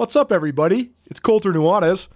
What's up, everybody? It's Colter Nuanez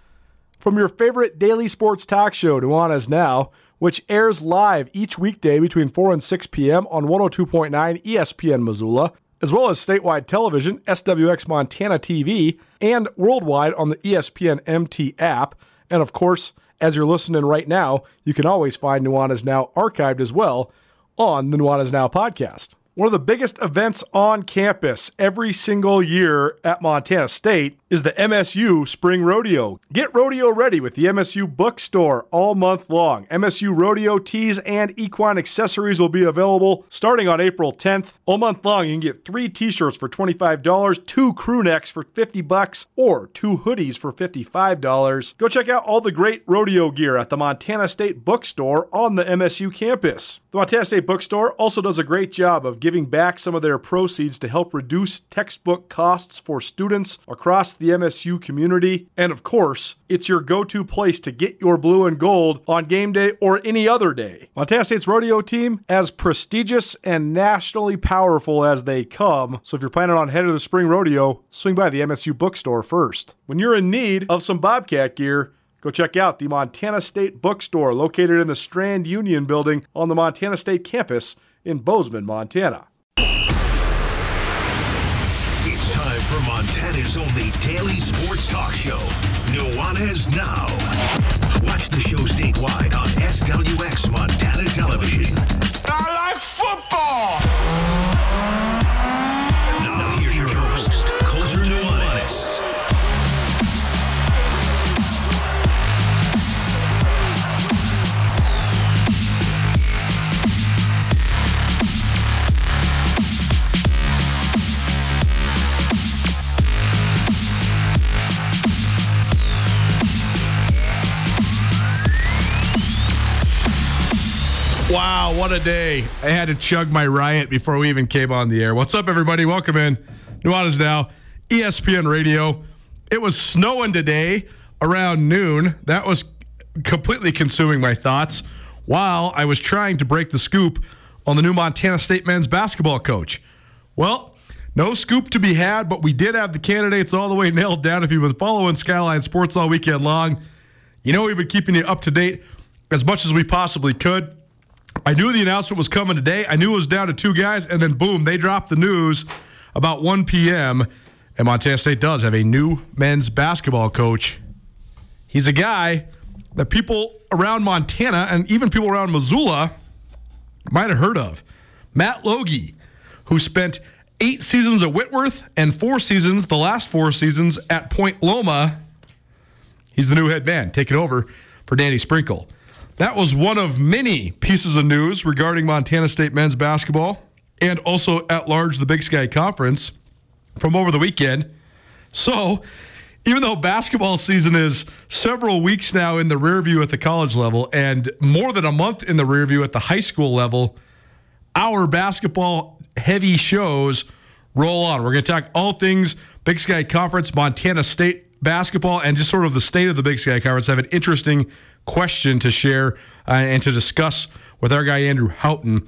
from your favorite daily sports talk show, Nuanez Now, which airs live each weekday between 4 and 6 p.m. on 102.9 ESPN Missoula, as well as statewide television, SWX Montana TV, and worldwide on the ESPN MT app. And of course, as you're listening right now, you can always find Nuanez Now archived as well on the Nuanez Now podcast. One of the biggest events on campus every single year at Montana State is the MSU Spring Rodeo. Get rodeo ready with the MSU bookstore all month long. MSU rodeo tees and equine accessories will be available starting on April 10th. All month long, you can get three t-shirts for $25, two crew necks for 50 bucks, or two hoodies for $55. Go check out all the great rodeo gear at the Montana State bookstore on the MSU campus. The Montana State bookstore also does a great job of giving back some of their proceeds to help reduce textbook costs for students across the MSU community. And of course, it's your go to place to get your blue and gold on game day or any other day. Montana State's rodeo team, as prestigious and nationally powerful as they come. So if you're planning on heading to the spring rodeo, swing by the MSU bookstore first. When you're in need of some Bobcat gear, Go check out the Montana State Bookstore located in the Strand Union building on the Montana State campus in Bozeman, Montana. It's time for Montana's only daily sports talk show, Nuanez Now. Watch the show statewide on SWX Montana Television. What a day. I had to chug my riot before we even came on the air. What's up, everybody? Welcome in. Nuanez Now, ESPN Radio. It was snowing today around noon. That was completely consuming my thoughts while I was trying to break the scoop on the new Montana State men's basketball coach. Well, no scoop to be had, but we did have the candidates all the way nailed down. If you've been following Skyline Sports all weekend long, you know we've been keeping you up to date as much as we possibly could. I knew the announcement was coming today. I knew it was down to two guys, and then boom, they dropped the news about 1 p.m. And Montana State does have a new men's basketball coach. He's a guy that people around Montana and even people around Missoula might have heard of. Matt Logie, who spent eight seasons at Whitworth and four seasons, the last four seasons, at Point Loma. He's the new head man, taking over for Danny Sprinkle. That was one of many pieces of news regarding Montana State men's basketball and also at large the Big Sky Conference from over the weekend. So, even though basketball season is several weeks now in the rear view at the college level and more than a month in the rear view at the high school level, our basketball heavy shows roll on. We're going to talk all things Big Sky Conference, Montana State basketball, and just sort of the state of the Big Sky Conference. I have an interesting question to share uh, and to discuss with our guy Andrew Houghton.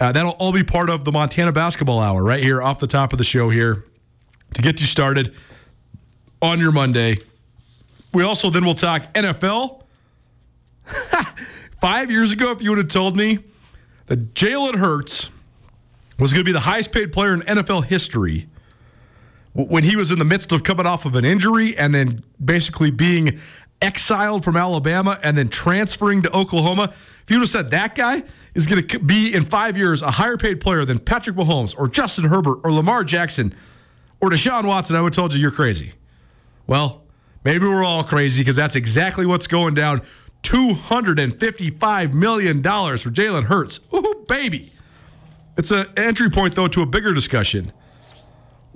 Uh, that'll all be part of the Montana Basketball Hour right here off the top of the show here to get you started on your Monday. We also then will talk NFL. Five years ago, if you would have told me that Jalen Hurts was going to be the highest paid player in NFL history when he was in the midst of coming off of an injury and then basically being exiled from Alabama and then transferring to Oklahoma. If you would have said that guy is going to be in five years a higher paid player than Patrick Mahomes or Justin Herbert or Lamar Jackson or Deshaun Watson, I would have told you you're crazy. Well, maybe we're all crazy because that's exactly what's going down. $255 million for Jalen Hurts. Ooh, baby. It's an entry point, though, to a bigger discussion.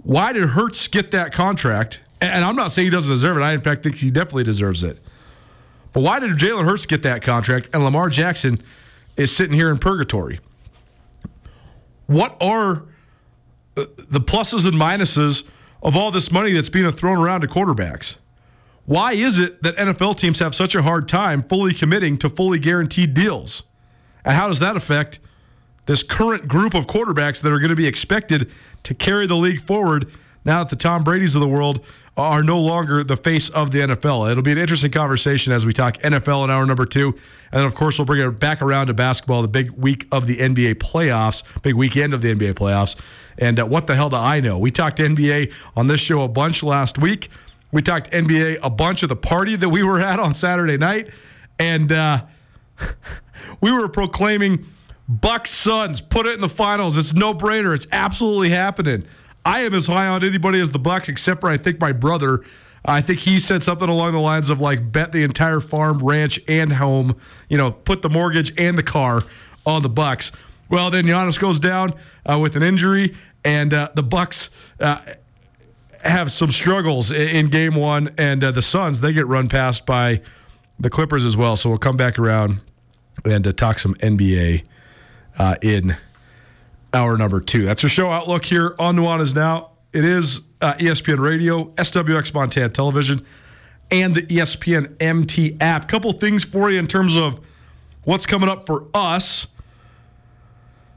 Why did Hurts get that contract? And I'm not saying he doesn't deserve it. I, in fact, think he definitely deserves it. But why did Jalen Hurts get that contract and Lamar Jackson is sitting here in purgatory? What are uh, the pluses and minuses of all this money that's being thrown around to quarterbacks? Why is it that NFL teams have such a hard time fully committing to fully guaranteed deals? And how does that affect this current group of quarterbacks that are going to be expected to carry the league forward now that the Tom Brady's of the world are no longer the face of the NFL. It'll be an interesting conversation as we talk NFL in hour number two. And then, of course, we'll bring it back around to basketball, the big week of the NBA playoffs, big weekend of the NBA playoffs. And uh, what the hell do I know? We talked NBA on this show a bunch last week. We talked NBA a bunch of the party that we were at on Saturday night. And uh, we were proclaiming Bucks Suns, put it in the finals. It's no brainer. It's absolutely happening. I am as high on anybody as the Bucks, except for I think my brother. I think he said something along the lines of like bet the entire farm, ranch, and home. You know, put the mortgage and the car on the Bucks. Well, then Giannis goes down uh, with an injury, and uh, the Bucks uh, have some struggles in, in Game One, and uh, the Suns they get run past by the Clippers as well. So we'll come back around and uh, talk some NBA uh, in hour number two. That's your show outlook here on Nuanez Now. It is uh, ESPN Radio, SWX Montana Television, and the ESPN MT app. Couple things for you in terms of what's coming up for us.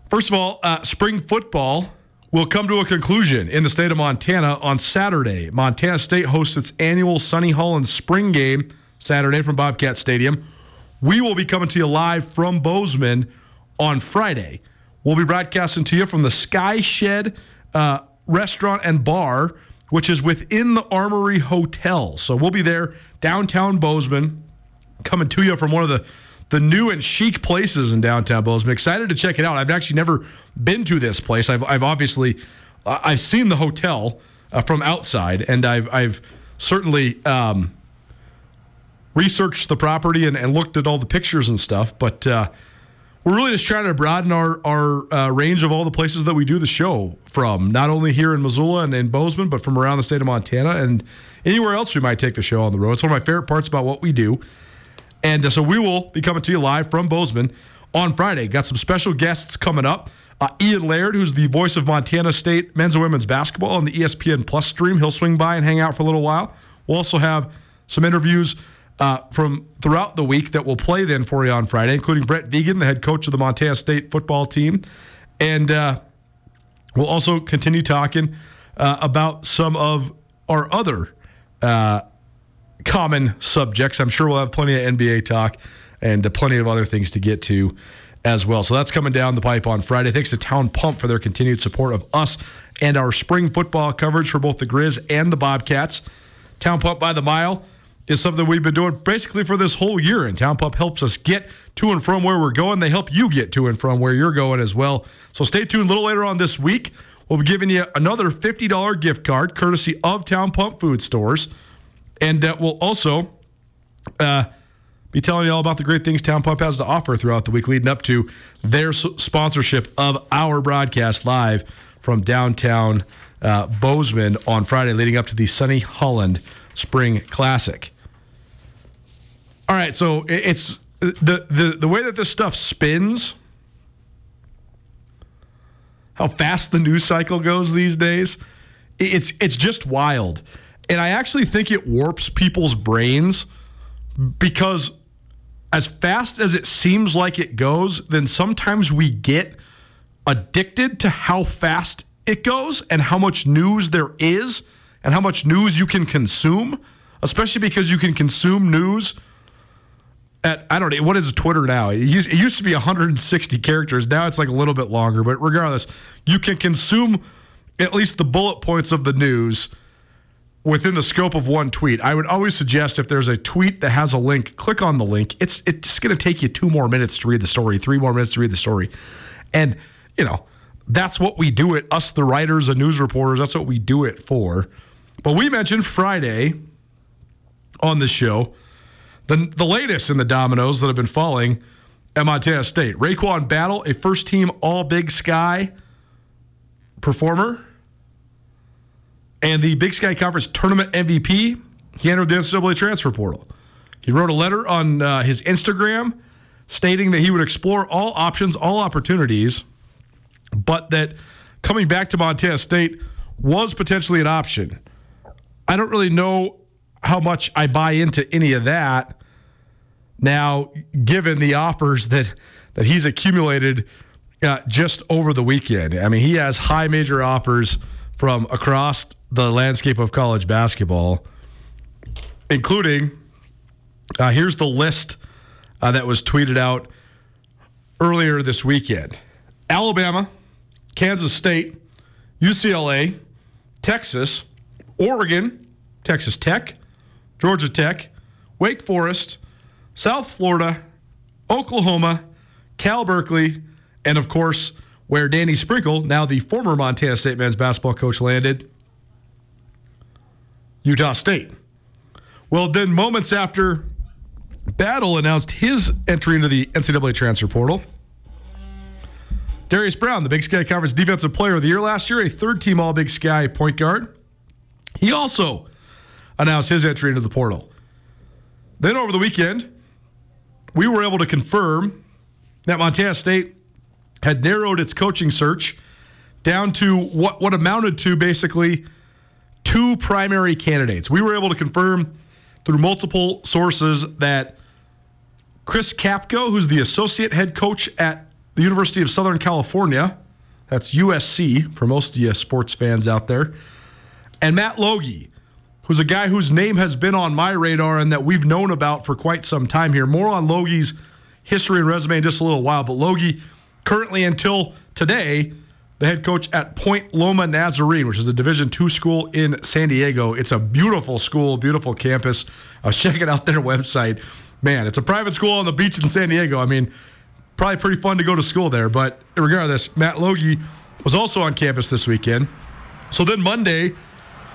First of all, uh, spring football will come to a conclusion in the state of Montana on Saturday. Montana State hosts its annual Sonny Holland spring game Saturday from Bobcat Stadium. We will be coming to you live from Bozeman on Friday. We'll be broadcasting to you from the Sky Shed uh, restaurant and bar, which is within the Armory Hotel. So we'll be there downtown Bozeman, coming to you from one of the the new and chic places in downtown Bozeman. Excited to check it out. I've actually never been to this place. I've, I've obviously I've seen the hotel uh, from outside, and I've I've certainly um, researched the property and, and looked at all the pictures and stuff. But uh, we're really just trying to broaden our our uh, range of all the places that we do the show from, not only here in Missoula and in Bozeman, but from around the state of Montana and anywhere else we might take the show on the road. It's one of my favorite parts about what we do. And uh, so we will be coming to you live from Bozeman on Friday. Got some special guests coming up. Uh, Ian Laird, who's the voice of Montana State men's and women's basketball on the ESPN Plus stream, he'll swing by and hang out for a little while. We'll also have some interviews uh, from throughout the week that we'll play then for you on Friday, including Brent Vigen, the head coach of the Montana State football team. And uh, we'll also continue talking uh, about some of our other uh, common subjects. I'm sure we'll have plenty of NBA talk and uh, plenty of other things to get to as well. So that's coming down the pipe on Friday. Thanks to Town Pump for their continued support of us and our spring football coverage for both the Grizz and the Bobcats. Town Pump by the mile is something we've been doing basically for this whole year, and Town Pump helps us get to and from where we're going. They help you get to and from where you're going as well. So stay tuned a little later on this week. We'll be giving you another $50 gift card courtesy of Town Pump Food Stores. And uh, we'll also uh, be telling you all about the great things Town Pump has to offer throughout the week leading up to their sponsorship of our broadcast live from downtown uh, Bozeman on Friday, leading up to the Sonny Holland Spring Classic. All right, so it's the the the way that this stuff spins, how fast the news cycle goes these days. It's it's just wild, and I actually think it warps people's brains because as fast as it seems like it goes, then sometimes we get addicted to how fast it goes and how much news there is and how much news you can consume, especially because you can consume news at I don't know what is Twitter now. It used, it used to be 160 characters. Now it's like a little bit longer, but regardless, you can consume at least the bullet points of the news within the scope of one tweet. I would always suggest if there's a tweet that has a link, click on the link. It's it's going to take you 2 more minutes to read the story, 3 more minutes to read the story. And, you know, that's what we do it us the writers and news reporters, that's what we do it for. But we mentioned Friday on the show the, the latest in the dominoes that have been falling at Montana State. RaeQuan Battle, a first team All Big Sky performer, and the Big Sky Conference tournament MVP. He entered the NCAA transfer portal. He wrote a letter on uh, his Instagram stating that he would explore all options, all opportunities, but that coming back to Montana State was potentially an option. I don't really know how much I buy into any of that now, given the offers that that he's accumulated uh, just over the weekend. I mean, he has high major offers from across the landscape of college basketball, including uh, here's the list uh, that was tweeted out earlier this weekend Alabama, Kansas State, UCLA, Texas, Oregon, Texas Tech, Georgia Tech, Wake Forest, South Florida, Oklahoma, Cal Berkeley, and of course, where Danny Sprinkle, now the former Montana State men's basketball coach, landed, Utah State. Well, then moments after Battle announced his entry into the NCAA transfer portal, Darius Brown, the Big Sky Conference Defensive Player of the Year last year, a third team All Big Sky point guard, he also announced his entry into the portal. Then over the weekend, we were able to confirm that Montana State had narrowed its coaching search down to what, what amounted to basically two primary candidates. We were able to confirm through multiple sources that Chris Capko, who's the associate head coach at the University of Southern California, that's USC for most of you sports fans out there, and Matt Logie, who's a guy whose name has been on my radar and that we've known about for quite some time here. More on Logie's history and resume in just a little while, but Logie currently until today the head coach at Point Loma Nazarene, which is a Division two school in San Diego. It's a beautiful school, beautiful campus. Uh, I was checking out their website. Man, it's a private school on the beach in San Diego. I mean, probably pretty fun to go to school there. But regardless, Matt Logie was also on campus this weekend. So then Monday,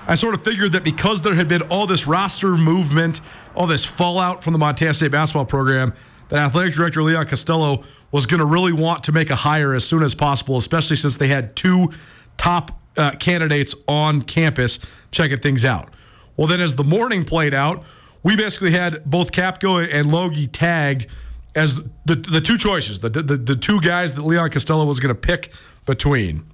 I sort of figured that because there had been all this roster movement, all this fallout from the Montana State basketball program, that athletic director Leon Costello was going to really want to make a hire as soon as possible, especially since they had two top uh, candidates on campus checking things out. Well, then as the morning played out, we basically had both Capko and Logie tagged as the the two choices, the the, the two guys that Leon Costello was going to pick between.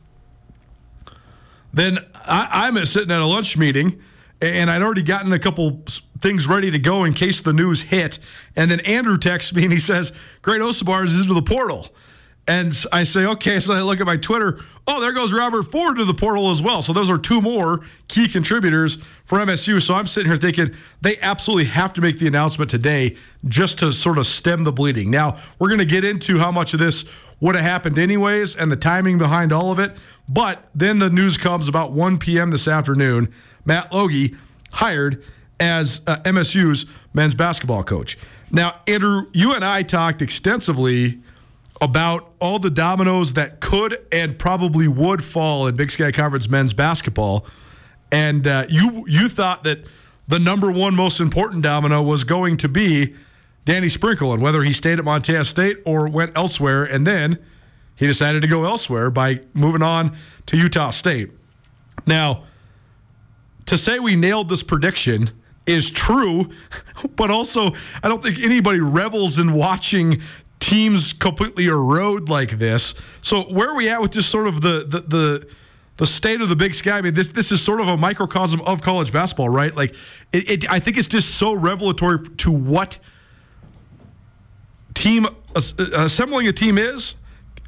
Then I, I'm sitting at a lunch meeting, and I'd already gotten a couple things ready to go in case the news hit. And then Andrew texts me and he says, Great Osobor is into the portal. And I say, okay. So I look at my Twitter. Oh, there goes Robert Ford to the portal as well. So those are two more key contributors for MSU. So I'm sitting here thinking they absolutely have to make the announcement today just to sort of stem the bleeding. Now, we're going to get into how much of this would have happened anyways and the timing behind all of it. But then the news comes about 1 p.m. this afternoon. Matt Logie hired as uh, MSU's men's basketball coach. Now, Andrew, you and I talked extensively about all the dominoes that could and probably would fall in Big Sky Conference men's basketball, and uh, you you thought that the number one most important domino was going to be Danny Sprinkle and whether he stayed at Montana State or went elsewhere, and then he decided to go elsewhere by moving on to Utah State. Now, to say we nailed this prediction is true, but also I don't think anybody revels in watching teams completely erode like this. So where are we at with just sort of the the the, the state of the Big Sky? I mean, this this is sort of a microcosm of college basketball, right? Like, it, it I think it's just so revelatory to what team uh, assembling a team is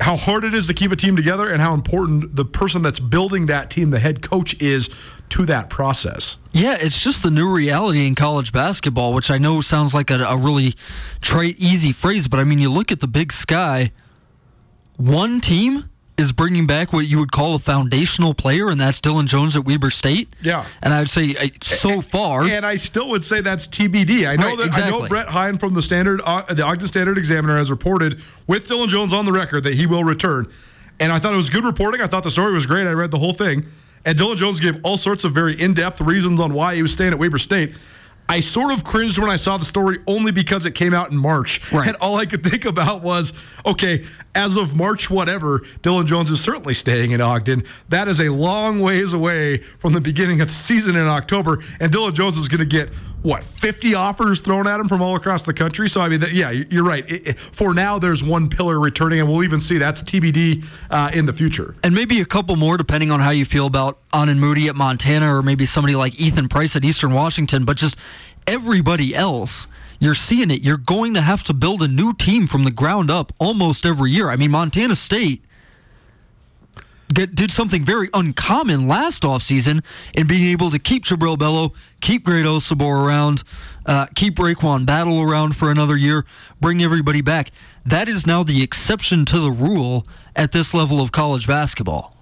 how hard it is to keep a team together and how important the person that's building that team, the head coach, is to that process. Yeah, it's just the new reality in college basketball, which I know sounds like a, a really trite, easy phrase, but I mean, you look at the big sky, one team is bringing back what you would call a foundational player, and that's Dylan Jones at Weber State. Yeah, and I would say uh, so far, and I still would say that's TBD. I know right, that exactly. I know Brett Hine from the Standard, uh, the Ogden Standard Examiner has reported with Dylan Jones on the record that he will return, and I thought it was good reporting. I thought the story was great. I read the whole thing, and Dylan Jones gave all sorts of very in-depth reasons on why he was staying at Weber State. I sort of cringed when I saw the story only because it came out in March. Right. And all I could think about was, okay, as of March, whatever, Dylan Jones is certainly staying in Ogden. That is a long ways away from the beginning of the season in October. And Dylan Jones is going to get, what, 50 offers thrown at him from all across the country? So, I mean, yeah, you're right. For now, there's one pillar returning, and we'll even see that's TBD uh, in the future. And maybe a couple more, depending on how you feel about Aanen Moody at Montana or maybe somebody like Ethan Price at Eastern Washington. But just everybody else, you're seeing it. You're going to have to build a new team from the ground up almost every year. I mean, Montana State get, did something very uncommon last offseason in being able to keep Jubrile Belo, keep Great Osobor around, uh, keep RaeQuan Battle around for another year, bring everybody back. That is now the exception to the rule at this level of college basketball.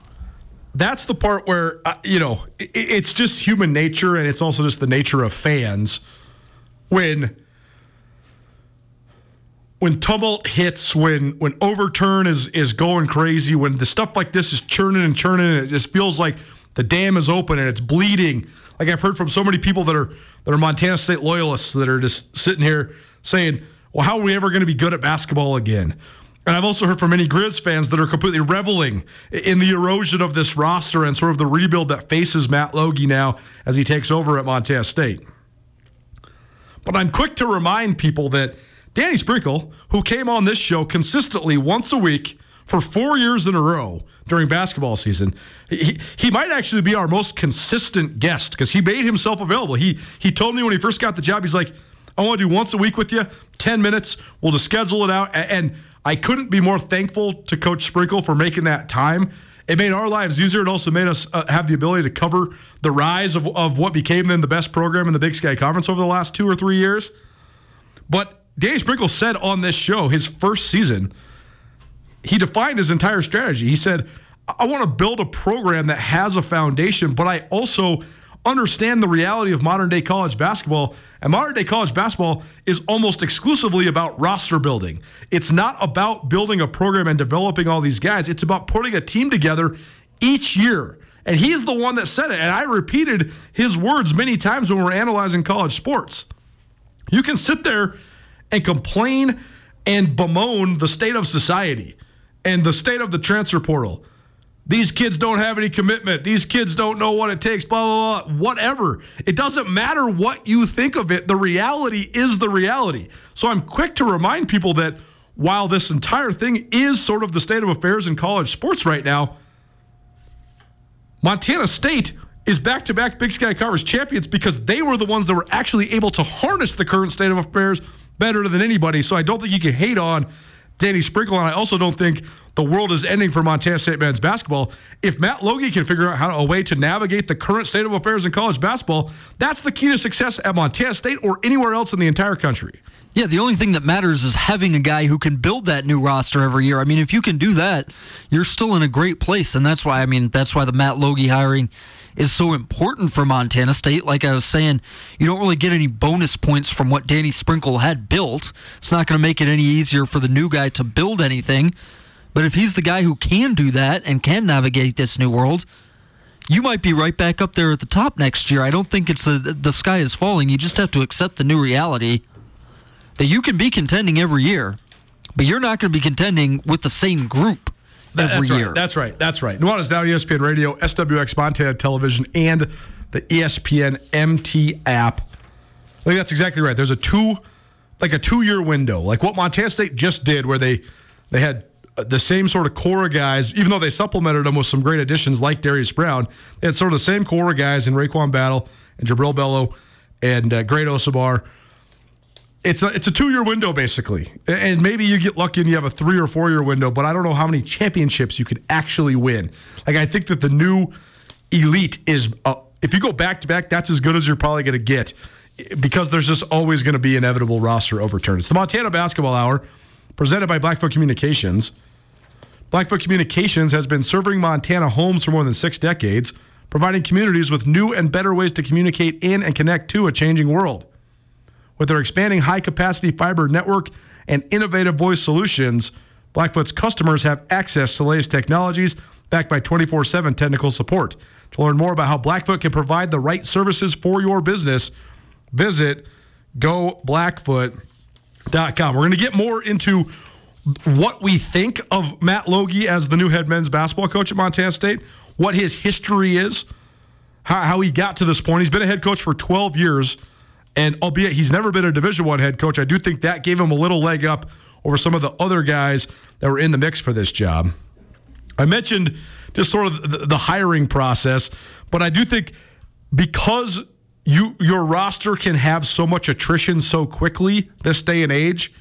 That's the part where, uh, you know, it, it's just human nature and it's also just the nature of fans when when tumult hits, when when overturn is is going crazy, when the stuff like this is churning and churning, and it just feels like the dam is open and it's bleeding. Like I've heard from so many people that are that are Montana State loyalists that are just sitting here saying, "Well, how are we ever going to be good at basketball again?" And I've also heard from many Grizz fans that are completely reveling in the erosion of this roster and sort of the rebuild that faces Matt Logie now as he takes over at Montana State. But I'm quick to remind people that Danny Sprinkle, who came on this show consistently once a week for four years in a row during basketball season, he, he might actually be our most consistent guest because he made himself available. He he told me when he first got the job, he's like, I want to do once a week with you, 10 minutes. We'll just schedule it out. And I couldn't be more thankful to Coach Sprinkle for making that time. It made our lives easier. It also made us uh, have the ability to cover the rise of, of what became then the best program in the Big Sky Conference over the last two or three years. But Danny Sprinkle said on this show, his first season, he defined his entire strategy. He said, I want to build a program that has a foundation, but I also understand the reality of modern day college basketball. And modern day college basketball is almost exclusively about roster building. It's not about building a program and developing all these guys, it's about putting a team together each year. And he's the one that said it. And I repeated his words many times when we're analyzing college sports. You can sit there and complain and bemoan the state of society and the state of the transfer portal these kids don't have any commitment. These kids don't know what it takes, blah, blah, blah, whatever. It doesn't matter what you think of it. The reality is the reality. So I'm quick to remind people that while this entire thing is sort of the state of affairs in college sports right now, Montana State is back to back Big Sky Conference champions because they were the ones that were actually able to harness the current state of affairs better than anybody. So I don't think you can hate on Danny Sprinkle, and I also don't think the world is ending for Montana State men's basketball. If Matt Logie can figure out how a way to navigate the current state of affairs in college basketball, that's the key to success at Montana State or anywhere else in the entire country. Yeah, the only thing that matters is having a guy who can build that new roster every year. I mean, if you can do that, you're still in a great place, and that's why I mean that's why the Matt Logie hiring is so important for Montana State. Like I was saying, you don't really get any bonus points from what Danny Sprinkle had built. It's not going to make it any easier for the new guy to build anything. But if he's the guy who can do that and can navigate this new world, you might be right back up there at the top next year. I don't think it's a, the sky is falling. You just have to accept the new reality that you can be contending every year, but you're not going to be contending with the same group every that's year. Right. That's right. That's right. Nuanez Now, ESPN Radio, SWX Montana Television, and the ESPN MT app. I think that's exactly right. There's a two, like a two-year window, like what Montana State just did, where they they had the same sort of core of guys, even though they supplemented them with some great additions like Darius Brown. They had sort of the same core of guys in RaeQuan Battle and Jubrile Belo and uh, Great Osobor it's a, it's a two year window basically, and maybe you get lucky and you have a three or four year window. But I don't know how many championships you could actually win. Like I think that the new elite is uh, if you go back to back, that's as good as you're probably going to get because there's just always going to be inevitable roster overturns. The Montana Basketball Hour presented by Blackfoot Communications. Blackfoot Communications has been serving Montana homes for more than six decades, providing communities with new and better ways to communicate in and connect to a changing world. With their expanding high capacity fiber network and innovative voice solutions, Blackfoot's customers have access to latest technologies backed by 24 7 technical support. To learn more about how Blackfoot can provide the right services for your business, visit goblackfoot.com. We're going to get more into what we think of Matt Logie as the new head men's basketball coach at Montana State, what his history is, how, how he got to this point. He's been a head coach for 12 years and albeit he's never been a Division One head coach, I do think that gave him a little leg up over some of the other guys that were in the mix for this job. I mentioned just sort of the, hiring process, but I do think because you your roster can have so much attrition so quickly this day and age,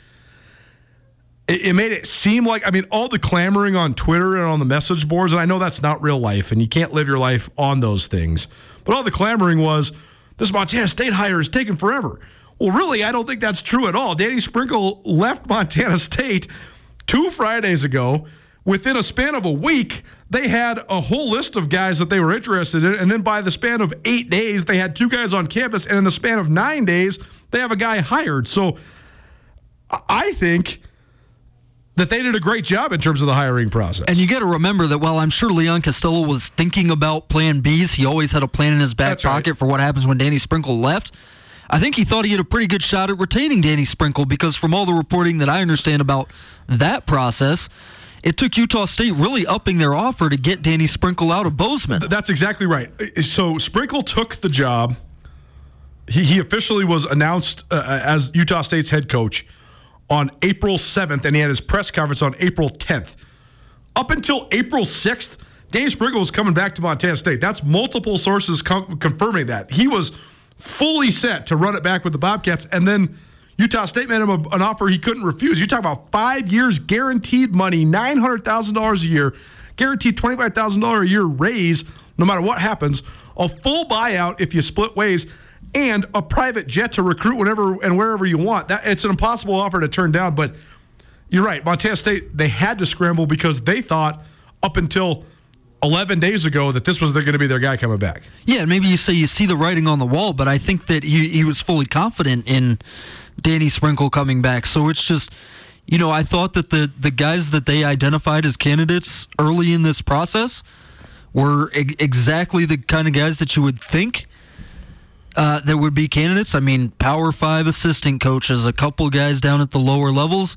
it made it seem like I mean all the clamoring on Twitter and on the message boards, and I know that's not real life, and you can't live your life on those things. But all the clamoring was this Montana State hire is taking forever. Well, really, I don't think that's true at all. Danny Sprinkle left Montana State two Fridays ago. Within a span of a week, they had a whole list of guys that they were interested in. And then by the span of eight days, they had two guys on campus. And in the span of nine days, they have a guy hired. So I think that they did a great job in terms of the hiring process. And you got to remember that while I'm sure Leon Costello was thinking about plan Bs, he always had a plan in his back That's right. pocket for what happens when Danny Sprinkle left. I think he thought he had a pretty good shot at retaining Danny Sprinkle because from all the reporting that I understand about that process, it took Utah State really upping their offer to get Danny Sprinkle out of Bozeman. That's exactly right. So Sprinkle took the job. He, he officially was announced uh, as Utah State's head coach on April 7th, and he had his press conference on April 10th. Up until April 6th, Danny Sprinkle was coming back to Montana State. That's multiple sources com- confirming that. He was fully set to run it back with the Bobcats, and then Utah State made him a, an offer he couldn't refuse. You talk about five years guaranteed money, $900,000 a year, guaranteed $25,000 a year raise no matter what happens, a full buyout if you split ways, and a private jet to recruit whenever and wherever you want. That It's an impossible offer to turn down, but you're right. Montana State, they had to scramble because they thought up until 11 days ago that this was going to be their guy coming back. Yeah, maybe you say you see the writing on the wall, but I think that he, he was fully confident in Danny Sprinkle coming back. So it's just, you know, I thought that the, the guys that they identified as candidates early in this process were e- exactly the kind of guys that you would think uh, that would be candidates. I mean, Power Five assistant coaches, a couple guys down at the lower levels.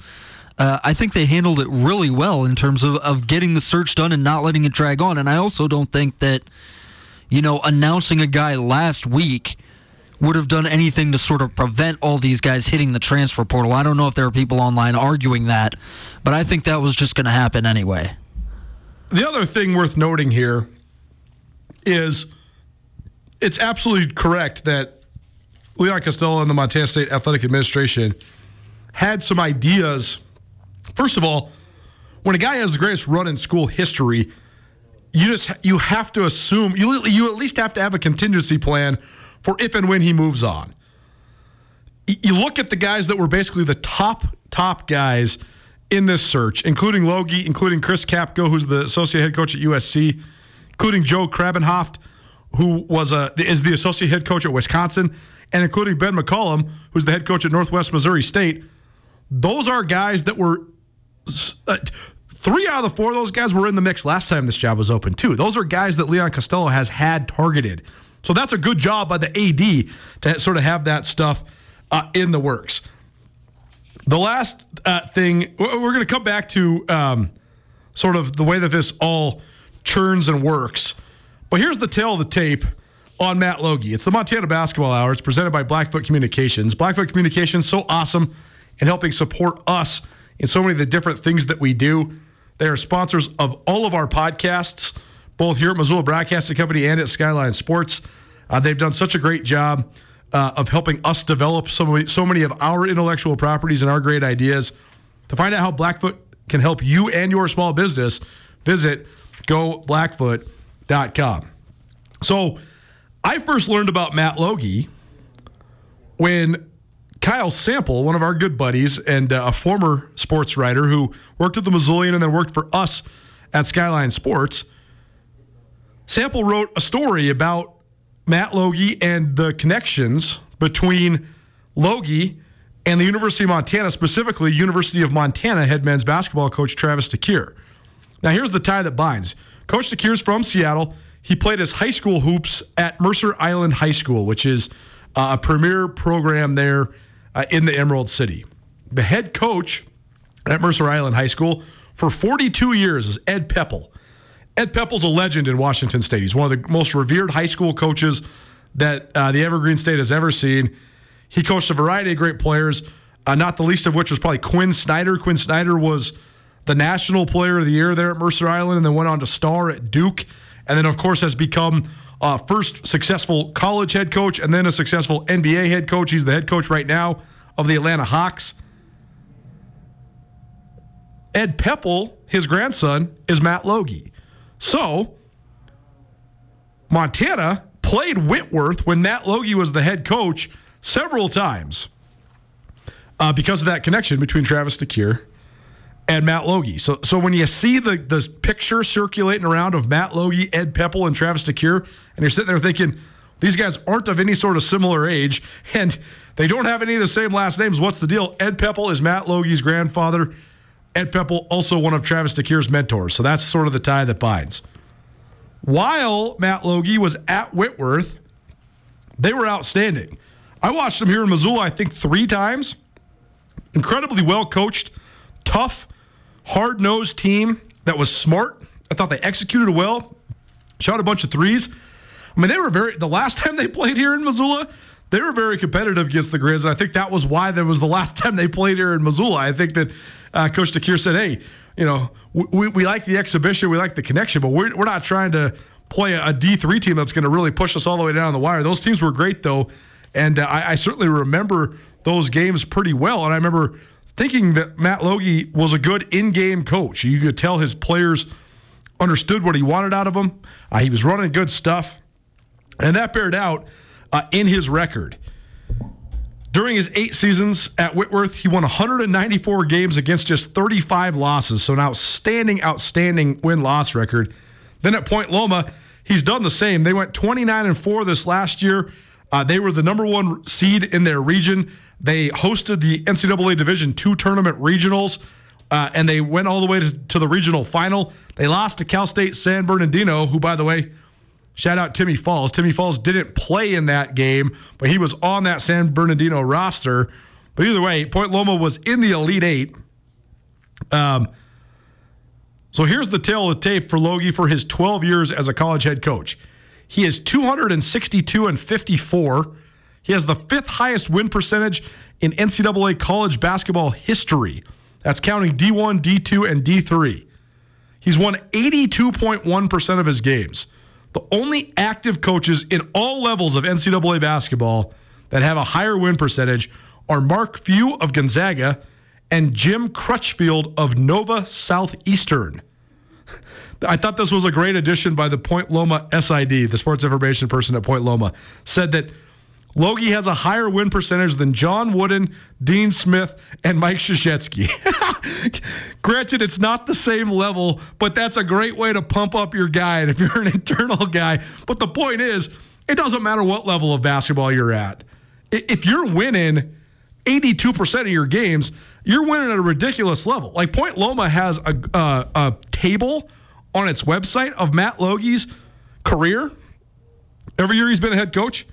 Uh, I think they handled it really well in terms of, of getting the search done and not letting it drag on. And I also don't think that, you know, announcing a guy last week would have done anything to sort of prevent all these guys hitting the transfer portal. I don't know if there are people online arguing that, but I think that was just going to happen anyway. The other thing worth noting here is it's absolutely correct that Leon Costello and the Montana State Athletic Administration had some ideas. First of all, when a guy has the greatest run in school history, you just you have to assume you you at least have to have a contingency plan for if and when he moves on. You look at the guys that were basically the top top guys in this search, including Logie, including Chris Capko, who's the associate head coach at USC, including Joe Krabbenhoft, who was a is the associate head coach at Wisconsin, and including Ben McCollum, who's the head coach at Northwest Missouri State. Those are guys that were uh, three out of the four of those guys were in the mix last time this job was open too. Those are guys that Leon Costello has had targeted. So that's a good job by the AD to sort of have that stuff uh, in the works. The last uh, thing we're going to come back to um, sort of the way that this all churns and works. But here's the tail of the tape on Matt Logie. It's the Montana Basketball Hour. It's presented by Blackfoot Communications. Blackfoot Communications so awesome in helping support us in so many of the different things that we do. They are sponsors of all of our podcasts, both here at Missoula Broadcasting Company and at Skyline Sports. Uh, they've done such a great job uh, of helping us develop so many, so many of our intellectual properties and our great ideas. To find out how Blackfoot can help you and your small business, visit goblackfoot.com. So, I first learned about Matt Logie when Kyle Sample, one of our good buddies and uh, a former sports writer who worked at the Missoulian and then worked for us at Skyline Sports, Sample wrote a story about Matt Logie and the connections between Logie and the University of Montana, specifically University of Montana head men's basketball coach Travis DeCuire. Now, here's the tie that binds. Coach DeCuire's from Seattle. He played his high school hoops at Mercer Island High School, which is uh, a premier program there uh, in the Emerald City. The head coach at Mercer Island High School for 42 years is Ed Pepple. Ed Pepple's a legend in Washington State. He's one of the most revered high school coaches that uh, the Evergreen State has ever seen. He coached a variety of great players, uh, not the least of which was probably Quin Snyder. Quin Snyder was the National Player of the Year there at Mercer Island and then went on to star at Duke. And then, of course, has become uh, first successful college head coach and then a successful NBA head coach. He's the head coach right now of the Atlanta Hawks. Ed Pepple, his grandson, is Matt Logie. So, Montana played Whitworth when Matt Logie was the head coach several times uh, because of that connection between Travis DeCuire and Matt Logie. So, so when you see the the picture circulating around of Matt Logie, Ed Pepple, and Travis DeCuire, and you're sitting there thinking these guys aren't of any sort of similar age, and they don't have any of the same last names. What's the deal? Ed Pepple is Matt Logie's grandfather. Ed Pepple, also one of Travis DeCuire's mentors. So that's sort of the tie that binds. While Matt Logie was at Whitworth, they were outstanding. I watched them here in Missoula, I think, three times. Incredibly well coached, tough, hard nosed team that was smart. I thought they executed well, shot a bunch of threes. I mean, they were very, the last time they played here in Missoula, they were very competitive against the Grizz. And I think that was why that was the last time they played here in Missoula. I think that uh, Coach DeCuire said, hey, you know, we, we like the exhibition, we like the connection, but we're, we're not trying to play a, a D3 team that's going to really push us all the way down the wire. Those teams were great, though. And uh, I, I certainly remember those games pretty well. And I remember thinking that Matt Logie was a good in game coach. You could tell his players understood what he wanted out of them, uh, he was running good stuff. And that bared out uh, in his record. During his eight seasons at Whitworth, he won 194 games against just 35 losses. So, an outstanding, outstanding win loss record. Then at Point Loma, he's done the same. They went 29 and 4 this last year. Uh, they were the number one seed in their region. They hosted the NCAA Division two tournament regionals, uh, and they went all the way to, to the regional final. They lost to Cal State San Bernardino, who, by the way, Shout out Timmy Falls. Timmy Falls didn't play in that game, but he was on that San Bernardino roster. But either way, Point Loma was in the Elite Eight. Um, so here's the tail of the tape for Logie for his 12 years as a college head coach. He is 262 and 54. He has the fifth highest win percentage in NCAA college basketball history. That's counting D1, D2, and D3. He's won 82.1% of his games. The only active coaches in all levels of NCAA basketball that have a higher win percentage are Mark Few of Gonzaga and Jim Crutchfield of Nova Southeastern. I thought this was a great addition by the Point Loma SID, the sports information person at Point Loma, said that Logie has a higher win percentage than John Wooden, Dean Smith, and Mike Krzyzewski. Granted, it's not the same level, but that's a great way to pump up your guy. If you're an internal guy, but the point is, it doesn't matter what level of basketball you're at. If you're winning 82% of your games, you're winning at a ridiculous level. Like Point Loma has a, uh, a table on its website of Matt Logie's career. Every year he's been a head coach.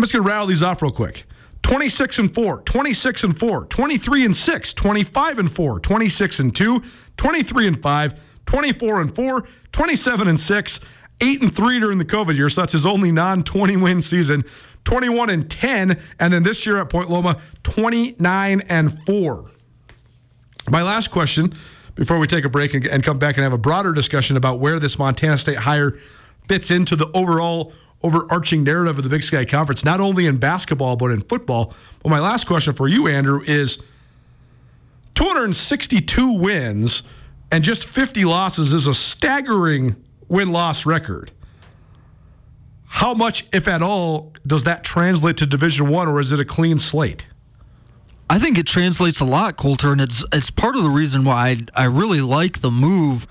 I'm just going to rattle these off real quick. 26 and 4, 26 and 4, 23 and 6, 25 and 4, 26 and 2, 23 and 5, 24 and 4, 27 and 6, 8 and 3 during the COVID year. So that's his only non 20 win season. 21 and 10. And then this year at Point Loma, 29 and 4. My last question before we take a break and, and come back and have a broader discussion about where this Montana State hire fits into the overall overarching narrative of the Big Sky Conference, not only in basketball, but in football. But my last question for you, Andrew, is 262 wins and just 50 losses is a staggering win loss record. How much, if at all, does that translate to Division One, or is it a clean slate? I think it translates a lot, Colter, and it's it's part of the reason why I, I really like the move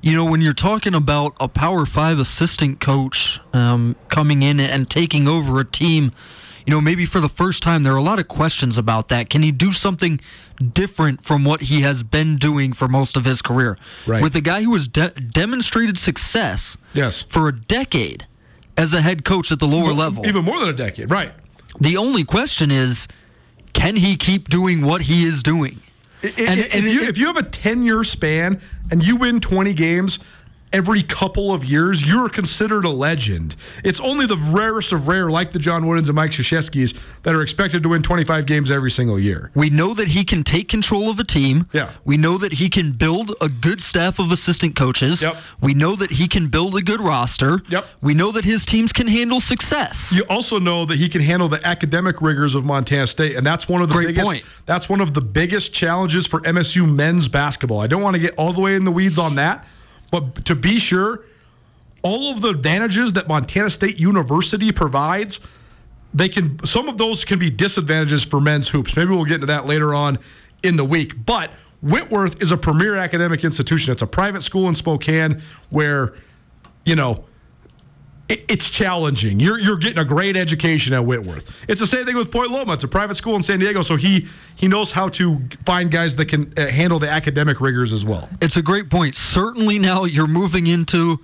you know, when you're talking about a Power Five assistant coach um, coming in and taking over a team, you know, maybe for the first time, there are a lot of questions about that. Can he do something different from what he has been doing for most of his career? Right. With a guy who has de- demonstrated success yes. for a decade as a head coach at the lower level. Even more than a decade, right. The only question is can he keep doing what he is doing? And, if, you, if you have a 10 year span and you win 20 games, every couple of years, you're considered a legend. It's only the rarest of rare, like the John Woodens and Mike Krzyzewskis, that are expected to win 25 games every single year. We know that he can take control of a team. Yeah. We know that he can build a good staff of assistant coaches. Yep. We know that he can build a good roster. Yep. We know that his teams can handle success. You also know that he can handle the academic rigors of Montana State, and that's one of the Great biggest. point. That's one of the biggest challenges for MSU men's basketball. I don't want to get all the way in the weeds on that, but to be sure, all of the advantages that Montana State University provides, they can. Some of those can be disadvantages for men's hoops. Maybe we'll get into that later on in the week, but. Whitworth is a premier academic institution. It's a private school in Spokane where, you know, it's challenging. You're you're getting a great education at Whitworth. It's the same thing with Point Loma. It's a private school in San Diego, so he he knows how to find guys that can uh, handle the academic rigors as well. It's a great point. Certainly now you're moving into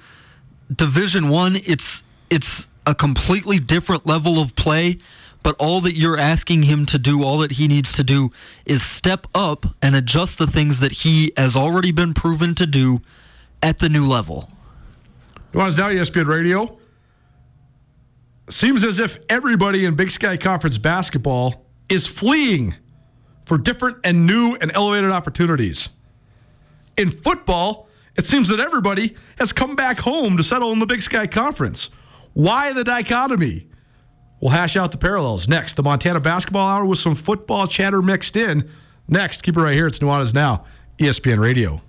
Division 1. It's it's a completely different level of play, but all that you're asking him to do, all that he needs to do is step up and adjust the things that he has already been proven to do at the new level. You want us now, ESPN Radio? Seems as if everybody in Big Sky Conference basketball is fleeing for different and new and elevated opportunities. In football, it seems that everybody has come back home to settle in the Big Sky Conference. Why the dichotomy? We'll hash out the parallels next. The Montana Basketball Hour with some football chatter mixed in. Next, keep it right here. It's Nuanez Now, ESPN Radio.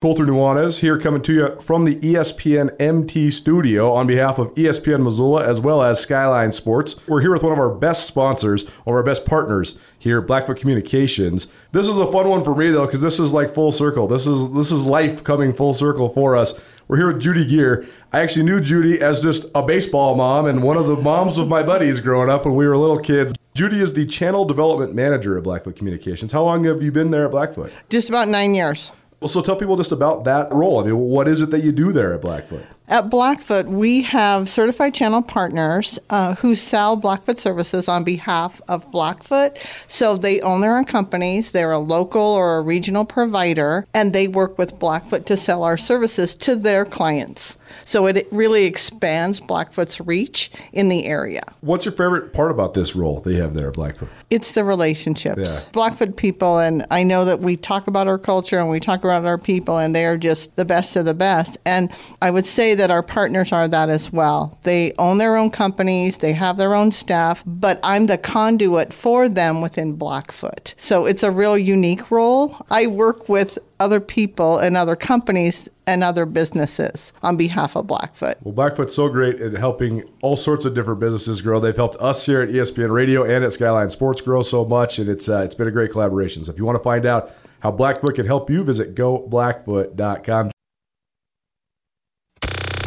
Colter Nuanez here coming to you from the ESPN MT studio on behalf of ESPN Missoula as well as Skyline Sports. We're here with one of our best sponsors, one of our best partners here, Blackfoot Communications. This is a fun one for me though because this is like full circle. This is this is life coming full circle for us. We're here with Judy Gear. I actually knew Judy as just a baseball mom and one of the moms of my buddies growing up when we were little kids. Judy is the channel development manager at Blackfoot Communications. How long have you been there at Blackfoot? Just about nine years. Well, so tell people just about that role. I mean, what is it that you do there at Blackfoot? At Blackfoot, we have certified channel partners uh, who sell Blackfoot services on behalf of Blackfoot. So they own their own companies, they're a local or a regional provider, and they work with Blackfoot to sell our services to their clients. So it really expands Blackfoot's reach in the area. What's your favorite part about this role they have there at Blackfoot? It's the relationships. Yeah. Blackfoot people, and I know that we talk about our culture and we talk about our people, and they are just the best of the best. And I would say that our partners are that as well. They own their own companies, they have their own staff, but I'm the conduit for them within Blackfoot. So it's a real unique role. I work with other people and other companies and other businesses on behalf of Blackfoot. Well, Blackfoot's so great at helping all sorts of different businesses grow. They've helped us here at ESPN Radio and at Skyline Sports grow so much, and it's uh, it's been a great collaboration. So if you want to find out how Blackfoot can help you, visit goblackfoot.com.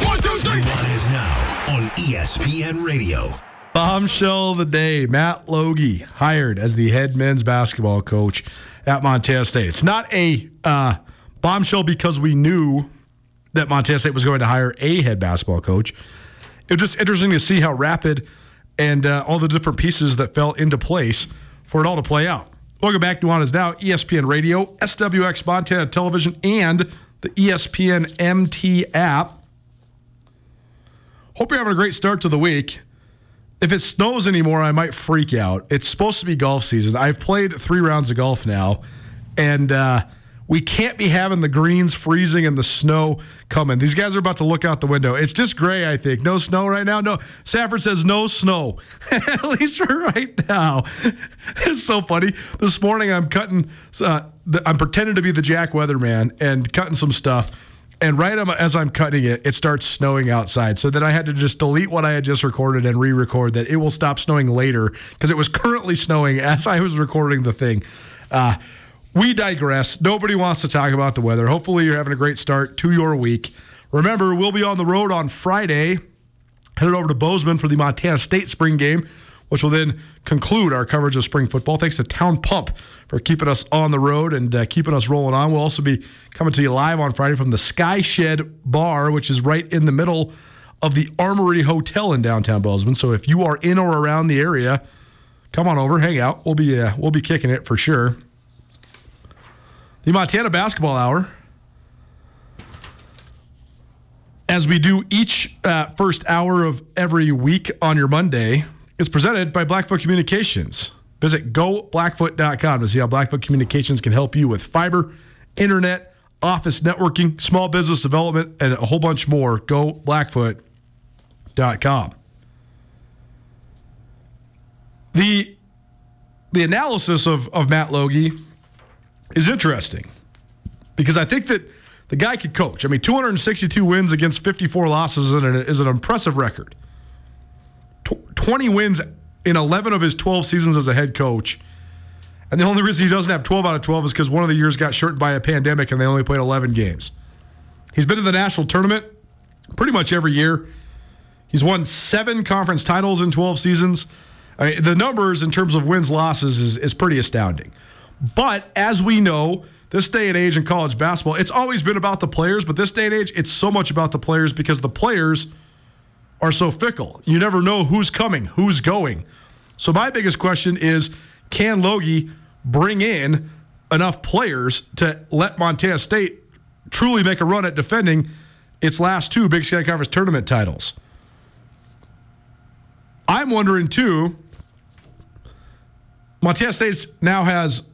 One, two, three. Nuanez Now on ESPN Radio. Bombshell of the day. Matt Logie hired as the head men's basketball coach at Montana State. It's not a uh, bombshell because we knew that Montana State was going to hire a head basketball coach. It was just interesting to see how rapid and uh, all the different pieces that fell into place for it all to play out. Welcome back to Nuanez Now, ESPN Radio, SWX Montana Television, and the ESPN MT app. Hope you're having a great start to the week. If it snows anymore, I might freak out. It's supposed to be golf season. I've played three rounds of golf now, and uh, we can't be having the greens freezing and the snow coming. These guys are about to look out the window. It's just gray, I think. No snow right now. No, Safford says no snow, at least for right now. It's so funny. This morning, I'm cutting. Uh, I'm pretending to be the Jack Weatherman and cutting some stuff. And right as I'm cutting it, it starts snowing outside. So then I had to just delete what I had just recorded and re record that it will stop snowing later because it was currently snowing as I was recording the thing. Uh, we digress. Nobody wants to talk about the weather. Hopefully, you're having a great start to your week. Remember, we'll be on the road on Friday, headed over to Bozeman for the Montana State spring game, which will then conclude our coverage of spring football. Thanks to Town Pump for keeping us on the road and uh, keeping us rolling on. We'll also be coming to you live on Friday from the Sky Shed Bar, which is right in the middle of the Armory Hotel in downtown Bozeman. So if you are in or around the area, come on over, hang out. We'll be uh, we'll be kicking it for sure. The Montana Basketball Hour, as we do each uh, first hour of every week on your Monday, is presented by Blackfoot Communications. Visit goblackfoot.com to see how Blackfoot Communications can help you with fiber, internet, office networking, small business development, and a whole bunch more. Goblackfoot.com. The the analysis of, of Matt Logie is interesting because I think that the guy could coach. I mean, 262 wins against 54 losses is an, is an impressive record. Tw- 20 wins in 11 of his 12 seasons as a head coach. And the only reason he doesn't have 12 out of 12 is because one of the years got shortened by a pandemic and they only played 11 games. He's been to the national tournament pretty much every year. He's won seven conference titles in 12 seasons. I mean, the numbers in terms of wins losses is, is pretty astounding. But as we know, this day and age in college basketball, it's always been about the players, but this day and age, it's so much about the players because the players are so fickle. You never know who's coming, who's going. So my biggest question is can Logie bring in enough players to let Montana State truly make a run at defending its last two Big Sky Conference tournament titles? I'm wondering too. Montana State now has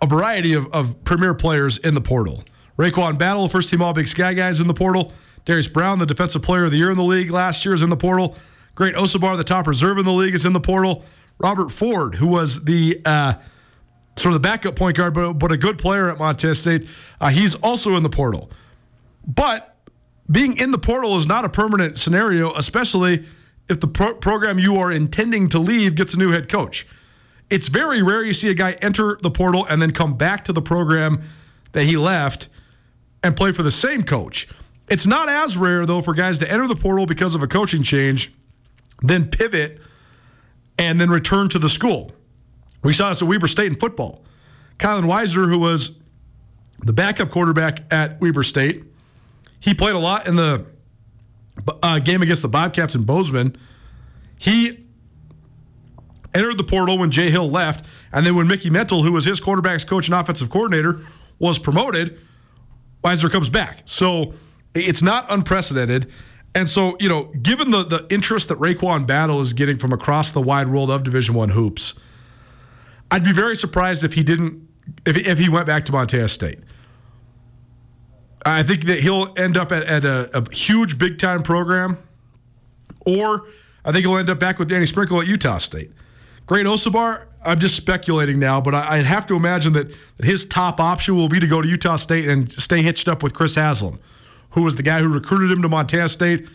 a variety of, of premier players in the portal. RaeQuan Battle, first team All Big Sky guys in the portal. Darius Brown, the defensive player of the year in the league last year, is in the portal. Great Osobor, the top reserve in the league, is in the portal. Robert Ford, who was the uh, sort of the backup point guard, but, but a good player at Montana State, uh, he's also in the portal. But being in the portal is not a permanent scenario, especially if the pro- program you are intending to leave gets a new head coach. It's very rare you see a guy enter the portal and then come back to the program that he left and play for the same coach. It's not as rare, though, for guys to enter the portal because of a coaching change, then pivot, and then return to the school. We saw this at Weber State in football. Kylan Weiser, who was the backup quarterback at Weber State, he played a lot in the uh, game against the Bobcats in Bozeman. He entered the portal when Jay Hill left, and then when Mickey Mental, who was his quarterback's coach and offensive coordinator, was promoted, Weiser comes back. So it's not unprecedented. And so, you know, given the, the interest that RaeQuan Battle is getting from across the wide world of Division One hoops, I'd be very surprised if he didn't if, if he went back to Montana State. I think that he'll end up at, at a, a huge big time program, or I think he'll end up back with Danny Sprinkle at Utah State. Great Osobor, I'm just speculating now, but I, would have to imagine that, that his top option will be to go to Utah State and stay hitched up with Chris Haslam, who was the guy who recruited him to Montana State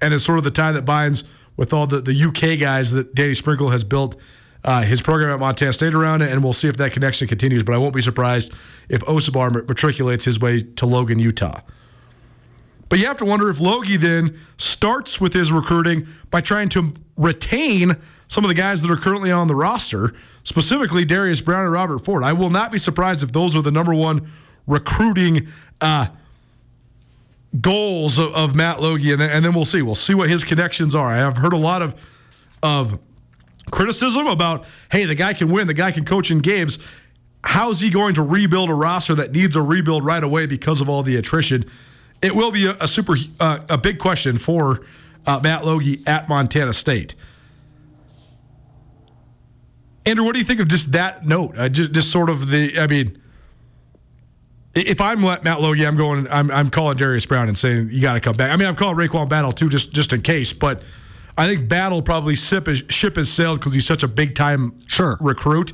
and is sort of the tie that binds with all the, the UK guys that Danny Sprinkle has built uh, his program at Montana State around it, and we'll see if that connection continues. But I won't be surprised if Osobor matriculates his way to Logan, Utah. But you have to wonder if Logie then starts with his recruiting by trying to retain some of the guys that are currently on the roster, specifically Darius Brown and Robert Ford. I will not be surprised if those are the number one recruiting uh, goals of, of, Matt Logie, and then, and then we'll see. We'll see what his connections are. I have heard a lot of of criticism about, hey, the guy can win, the guy can coach in games. How's he going to rebuild a roster that needs a rebuild right away because of all the attrition? It will be a, a super uh, a big question for uh, Matt Logie at Montana State. Andrew, what do you think of just that note? Uh, just, just sort of the, I mean, if I'm Matt Logie, I'm going, I'm, I'm calling Darius Brown and saying you got to come back. I mean, I'm calling RaeQuan Battle too, just, just in case. But I think Battle probably ship his, ship has sailed because he's such a big time sure recruit.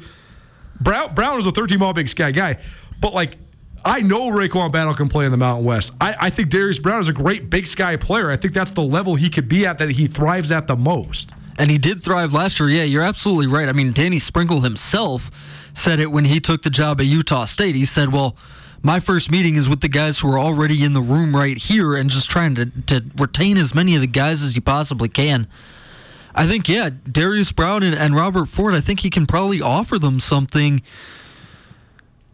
Brown Brown is a 13 ball Big Sky guy, but like I know RaeQuan Battle can play in the Mountain West. I, I think Darius Brown is a great Big Sky player. I think that's the level he could be at that he thrives at the most. And he did thrive last year. Yeah, you're absolutely right. I mean, Danny Sprinkle himself said it when he took the job at Utah State. He said, well, my first meeting is with the guys who are already in the room right here and just trying to, to retain as many of the guys as you possibly can. I think, yeah, Darius Brown and, and Robert Ford, I think he can probably offer them something,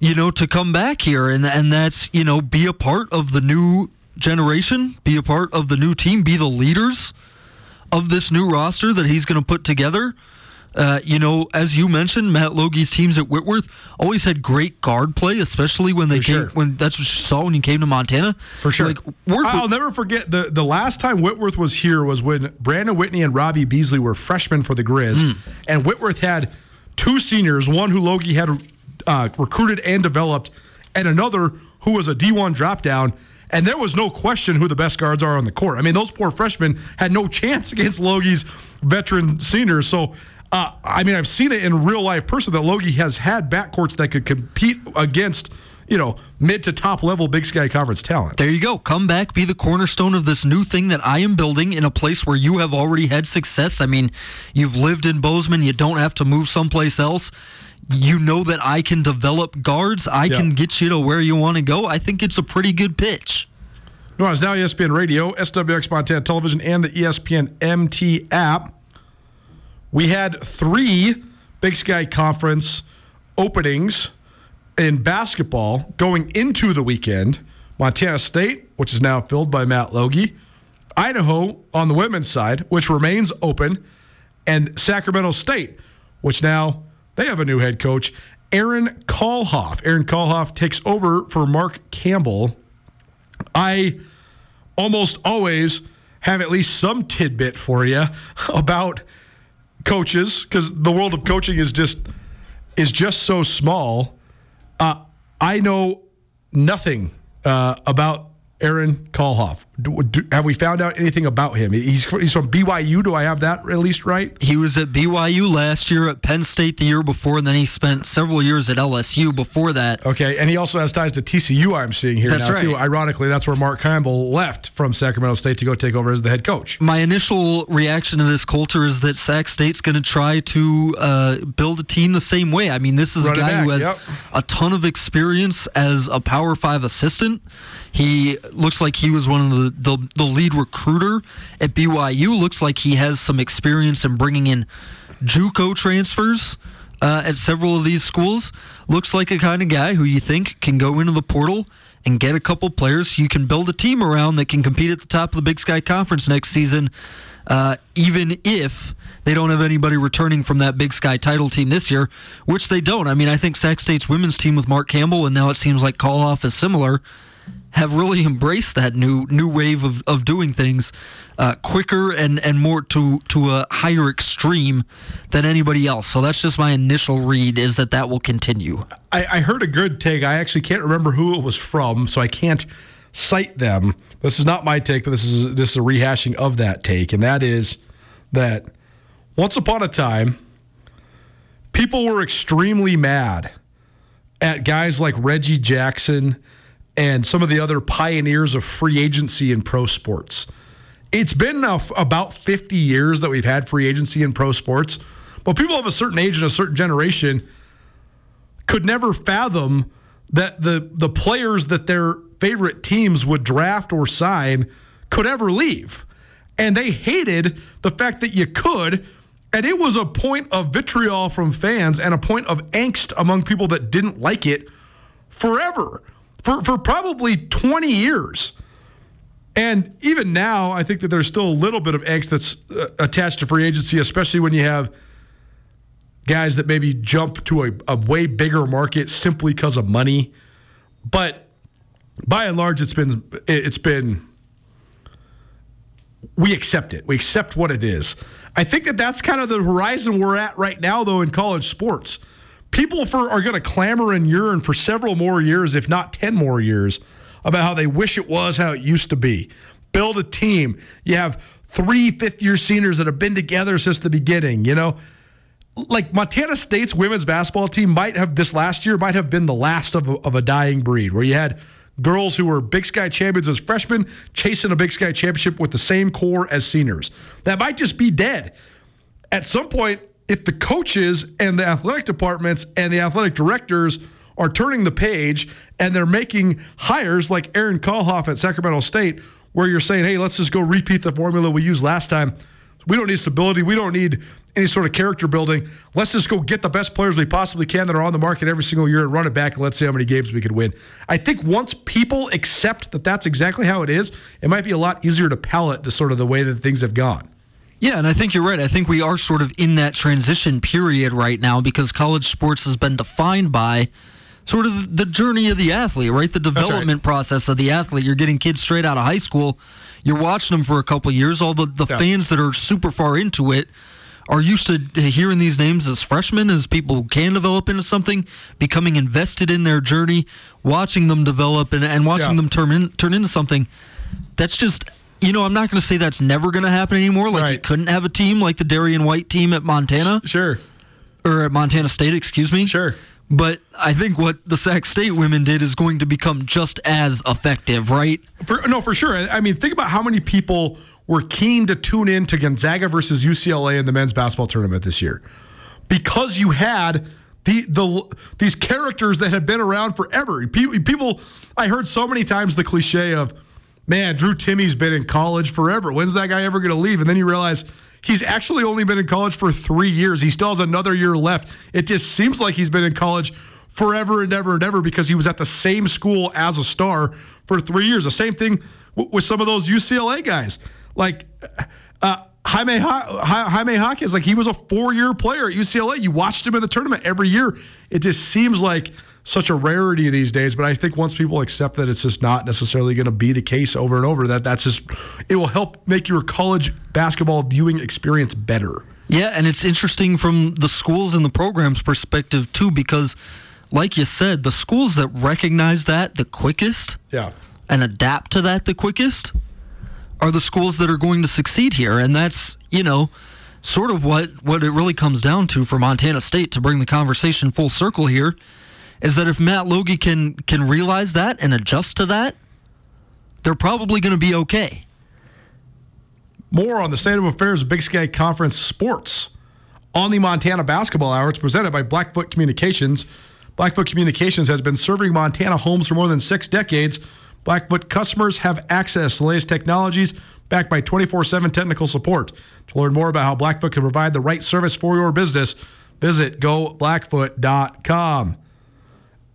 you know, to come back here. And, and that's, you know, be a part of the new generation, be a part of the new team, be the leaders of this new roster that he's going to put together. Uh, you know, as you mentioned, Matt Logie's teams at Whitworth always had great guard play, especially when they For came. sure. When that's what you saw when you came to Montana. For sure. Like I'll with- never forget the, the last time Whitworth was here was when Brandon Whitney and Robbie Beasley were freshmen for the Grizz. Hmm. And Whitworth had two seniors, one who Logie had uh, recruited and developed, and another who was a D1 drop down. And there was no question who the best guards are on the court. I mean, those poor freshmen had no chance against Logie's veteran seniors. So, uh, I mean, I've seen it in real life person that Logie has had backcourts that could compete against, you know, mid to top level Big Sky Conference talent. There you go. Come back, be the cornerstone of this new thing that I am building in a place where you have already had success. I mean, you've lived in Bozeman, you don't have to move someplace else. You know that I can develop guards, I can get you to where you want to go. I think it's a pretty good pitch. Nuanez Now ESPN Radio, SWX Montana Television, and the ESPN MT app. We had three Big Sky Conference openings in basketball going into the weekend. Montana State, which is now filled by Matt Logie, Idaho on the women's side, which remains open, and Sacramento State, which now they have a new head coach, Aaron Kallhoff. Aaron Kallhoff takes over for Mark Campbell. I almost always have at least some tidbit for you about coaches because the world of coaching is just is just so small. Uh, I know nothing uh, about Aaron Kallhoff. Do, do, have we found out anything about him? He's, he's from BYU. Do I have that at least right? He was at BYU last year, at Penn State the year before, and then he spent several years at LSU before that. Okay, and he also has ties to TCU. I'm seeing here That's now right. too. Ironically, that's where Mark Campbell left from Sacramento State to go take over as the head coach. My initial reaction to this, Colter, is that Sac State's going to try to uh, build a team the same way. I mean, this is Run a guy who has yep. a ton of experience as a Power Five assistant. He looks like he was one of the, the, the lead recruiter at BYU. Looks like he has some experience in bringing in JUCO transfers uh, at several of these schools. Looks like a kind of guy who you think can go into the portal and get a couple players you can build a team around that can compete at the top of the Big Sky Conference next season, uh, even if they don't have anybody returning from that Big Sky title team this year, which they don't. I mean, I think Sac State's women's team with Mark Campbell, and now it seems like Kallhoff is similar, have really embraced that new new wave of, of doing things uh, quicker and, and more to to a higher extreme than anybody else. So that's just my initial read is that that will continue. I, I heard a good take. I actually can't remember who it was from, so I can't cite them. This is not my take, but this is this is a rehashing of that take, and that is that once upon a time, people were extremely mad at guys like Reggie Jackson and some of the other pioneers of free agency in pro sports. It's been now about 50 years that we've had free agency in pro sports, but people of a certain age and a certain generation could never fathom that the the players that their favorite teams would draft or sign could ever leave. And they hated the fact that you could and it was a point of vitriol from fans and a point of angst among people that didn't like it forever. For for probably 20 years. And even now, I think that there's still a little bit of angst that's uh, attached to free agency, especially when you have guys that maybe jump to a, a way bigger market simply because of money. But by and large, it's been it's been we accept it. We accept what it is. I think that that's kind of the horizon we're at right now, though, in college sports. People for are going to clamor and yearn for several more years, if not ten more years, about how they wish it was how it used to be. Build a team. You have three fifth year seniors that have been together since the beginning. You know, like Montana State's women's basketball team might have this last year might have been the last of a, of a dying breed, where you had girls who were Big Sky champions as freshmen chasing a Big Sky championship with the same core as seniors. That might just be dead. At some point, if the coaches and the athletic departments and the athletic directors are turning the page and they're making hires like Aaron Kallhoff at Sacramento State, where you're saying, hey, let's just go repeat the formula we used last time. We don't need stability. We don't need any sort of character building. Let's just go get the best players we possibly can that are on the market every single year and run it back and let's see how many games we could win. I think once people accept that that's exactly how it is, it might be a lot easier to palate to sort of the way that things have gone. Yeah, and I think you're right. I think we are sort of in that transition period right now because college sports has been defined by sort of the journey of the athlete, right? The development process of the athlete. You're getting kids straight out of high school. You're watching them for a couple of years. All the, the Yeah. fans that are super far into it are used to hearing these names as freshmen, as people who can develop into something, becoming invested in their journey, watching them develop and, and watching Yeah. them turn in, turn into something. That's just you know, I'm not going to say that's never going to happen anymore. Like you couldn't have a team like the Darian White team at Montana Sure. or at Montana State, excuse me. Sure. But I think what the Sac State women did is going to become just as effective, right? For, no, for sure. I mean, think about how many people were keen to tune in to Gonzaga versus UCLA in the men's basketball tournament this year because you had the the these characters that had been around forever. People, people I heard so many times the cliche of, "Man, Drew Timme's been in college forever. When's that guy ever going to leave?" And then you realize. He's actually only been in college for three years. He still has another year left. It just seems like he's been in college forever and ever and ever because he was at the same school as a star for three years. The same thing w- with some of those UCLA guys, like uh, Jaime Jaime Hawkins. Like he was a four-year player at UCLA. You watched him in the tournament every year. It just seems like such a rarity these days. But I think once people accept that it's just not necessarily going to be the case over and over, that that's just it will help make your college basketball viewing experience better. Yeah, and it's interesting from the schools and the programs perspective too, because like you said, the schools that recognize that the quickest Yeah. and adapt to that the quickest are the schools that are going to succeed here. And that's, you know, sort of what, what it really comes down to for Montana State to bring the conversation full circle here is that if Matt Logie can can realize that and adjust to that, they're probably going to be okay. More on the state of affairs of Big Sky Conference sports on the Montana Basketball Hour. It's presented by Blackfoot Communications. Blackfoot Communications has been serving Montana homes for more than six decades. Blackfoot customers have access to the latest technologies backed by 24 7 technical support. To learn more about how Blackfoot can provide the right service for your business, visit goblackfoot.com.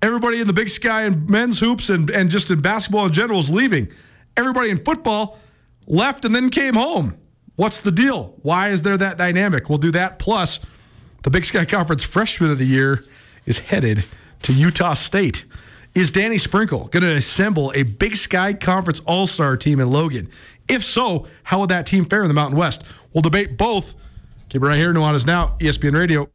Everybody in the Big Sky and men's hoops and, and just in basketball in general is leaving. Everybody in football left and then came home. What's the deal? Why is there that dynamic? We'll do that. Plus, the Big Sky Conference Freshman of the Year is headed to Utah State. Is Danny Sprinkle going to assemble a Big Sky Conference All Star team in Logan? If so, how would that team fare in the Mountain West? We'll debate both. Keep it right here. Nuanez Now, ESPN Radio.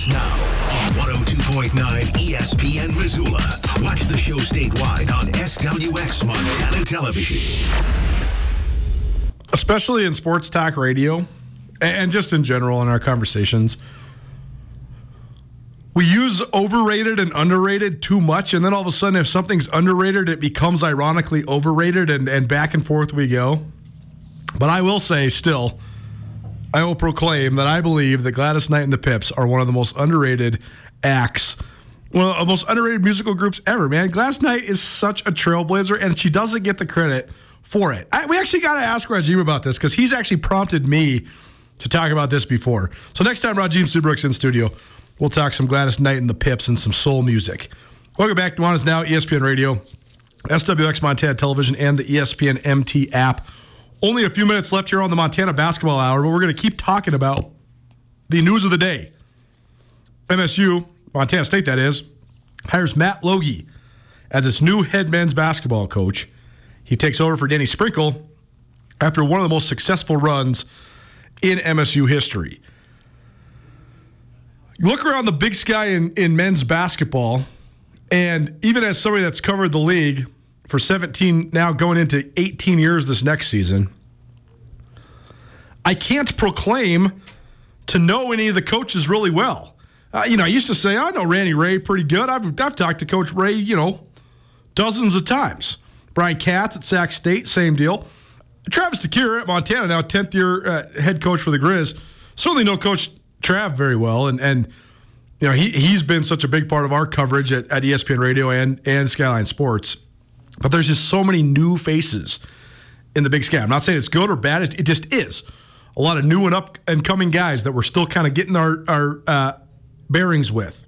Nuanez now on 102.9 ESPN Missoula. Watch the show statewide on SWX Montana Television. especially in sports talk radio and just in general in our conversations we use overrated and underrated too much and then all of a sudden if something's underrated it becomes ironically overrated and, and back and forth we go but i will say still i will proclaim that i believe that gladys knight and the pips are one of the most underrated acts one of the most underrated musical groups ever, man. Gladys Knight is such a trailblazer, and she doesn't get the credit for it. I, we actually got to ask Rajim about this because he's actually prompted me to talk about this before. So next time Rajim Subrooks in studio, we'll talk some Gladys Knight and the Pips and some soul music. Welcome back to Nuanez Now, ESPN Radio, SWX Montana Television, and the ESPN MT app. Only a few minutes left here on the Montana Basketball Hour, but we're going to keep talking about the news of the day. MSU, Montana State that is, hires Matt Logie as its new head men's basketball coach. He takes over for Danny Sprinkle after one of the most successful runs in MSU history. Look around the big sky in, in men's basketball, and even as somebody that's covered the league for 17, now going into 18 years this next season, I can't proclaim to know any of the coaches really well. Uh, you know, I used to say I know Randy Rahe pretty good. I've I've talked to Coach Rahe, you know, dozens of times. Brian Katz at Sac State, same deal. Travis DeCuire at Montana, now 10th year uh, head coach for the Grizz. Certainly know Coach Trav very well, and and you know he he's been such a big part of our coverage at, at ESPN Radio and and Skyline Sports. But there's just so many new faces in the Big Sky. I'm not saying it's good or bad; it, just is. A lot of new and up and coming guys that we're still kind of getting our our uh, bearings with.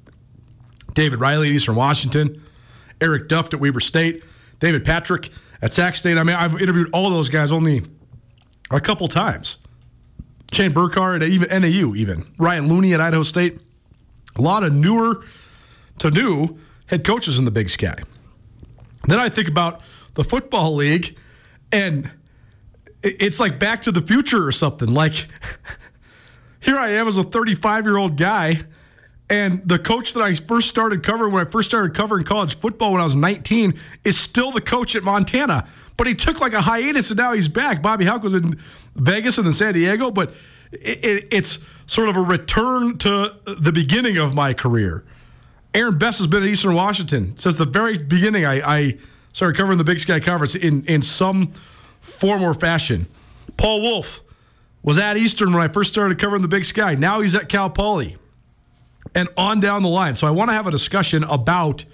David Riley at Eastern Washington, Eric Duft at Weber State, David Patrick at Sac State. I mean, I've interviewed all those guys only a couple times. Shane Burcar at even NAU, even Ryan Looney at Idaho State. A lot of newer to new head coaches in the Big Sky. Then I think about the football league, and it's like Back to the Future or something. Like here I am as a 35 year old guy and the coach that I first started covering when I first started covering college football when I was 19 is still the coach at Montana. But he took like a hiatus and now he's back. Bobby Hauck was in Vegas and then San Diego, but it, it, it's sort of a return to the beginning of my career. Aaron Best has been at Eastern Washington since the very beginning. I, I started covering the Big Sky Conference in, in some form or fashion. Paul Wulff was at Eastern when I first started covering the Big Sky. Now he's at Cal Poly and on down the line. So I want to have a discussion about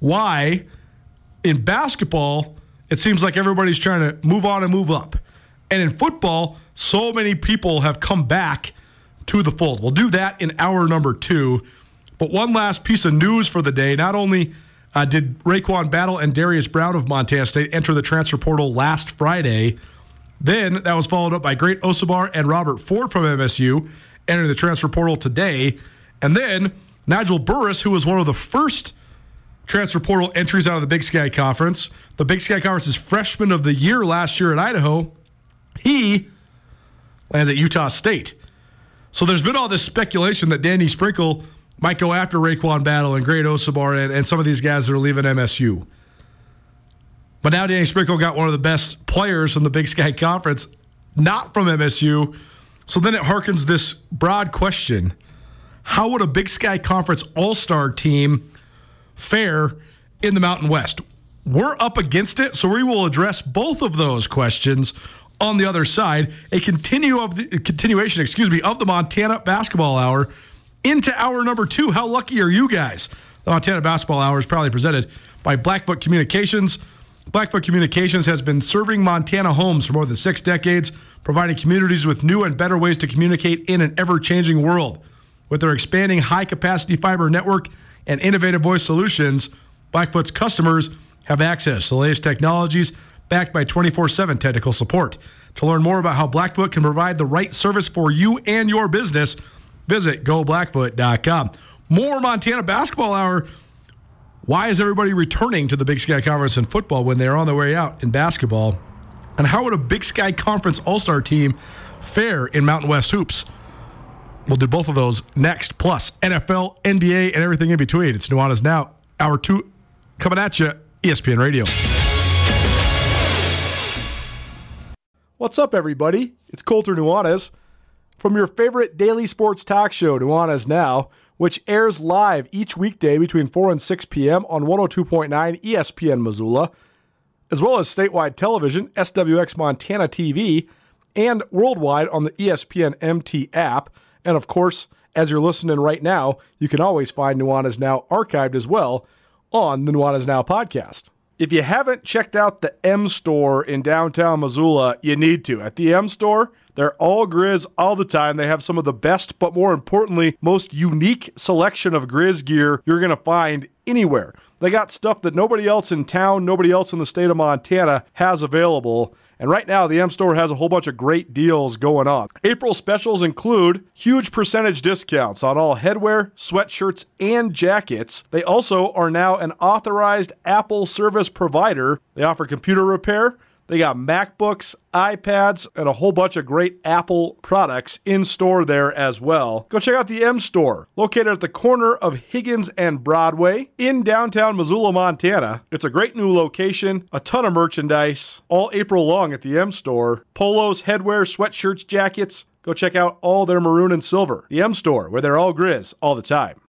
why in basketball it seems like everybody's trying to move on and move up. And in football, so many people have come back to the fold. We'll do that in hour number two. But one last piece of news for the day. Not only uh, did RaeQuan Battle and Darius Brown of Montana State enter the transfer portal last Friday, then that was followed up by Great Osobor and Robert Ford from MSU entering the transfer portal today. And then Nigel Burris, who was one of the first transfer portal entries out of the Big Sky Conference, the Big Sky Conference's freshman of the year last year at Idaho, he lands at Utah State. So there's been all this speculation that Danny Sprinkle might go after RaeQuan Battle and Great Osobor and, and some of these guys that are leaving MSU. But now Danny Sprinkle got one of the best players from the Big Sky Conference, not from MSU. So then it harkens this broad question how would a Big Sky Conference All Star team fare in the Mountain West? We're up against it, so we will address both of those questions on the other side. A continue of the continuation, excuse me, of the Montana Basketball Hour into hour number two. How lucky are you guys? The Montana Basketball Hour is proudly presented by Blackfoot Communications. Blackfoot Communications has been serving Montana homes for more than six decades, providing communities with new and better ways to communicate in an ever changing world. With their expanding high capacity fiber network and innovative voice solutions, Blackfoot's customers have access to the latest technologies backed by 24 7 technical support. To learn more about how Blackfoot can provide the right service for you and your business, visit goblackfoot.com. More Montana Basketball Hour. Why is everybody returning to the Big Sky Conference in football when they're on their way out in basketball? And how would a Big Sky Conference All Star team fare in Mountain West hoops? We'll do both of those next, plus NFL, NBA, and everything in between. It's Nuanez Now, hour two coming at you, ESPN Radio. What's up, everybody? It's Colter Nuanez from your favorite daily sports talk show, Nuanez Now, which airs live each weekday between 4 and 6 p.m. on 102.9 ESPN Missoula, as well as statewide television, SWX Montana TV, and worldwide on the ESPN MT app. And of course, as you're listening right now, you can always find Nuanez Now archived as well on the Nuanez Now podcast. If you haven't checked out the M store in downtown Missoula, you need to. At the M store, they're all Grizz all the time. They have some of the best, but more importantly, most unique selection of Grizz gear you're going to find anywhere. They got stuff that nobody else in town, nobody else in the state of Montana has available. And right now, the M Store has a whole bunch of great deals going on. April specials include huge percentage discounts on all headwear, sweatshirts, and jackets. They also are now an authorized Apple service provider. They offer computer repair they got MacBooks, iPads, and a whole bunch of great Apple products in store there as well. Go check out the M Store, located at the corner of Higgins and Broadway in downtown Missoula, Montana. It's a great new location, a ton of merchandise, all April long at the M Store. Polos, headwear, sweatshirts, jackets, go check out all their maroon and silver. The M Store, where they're all Grizz all the time.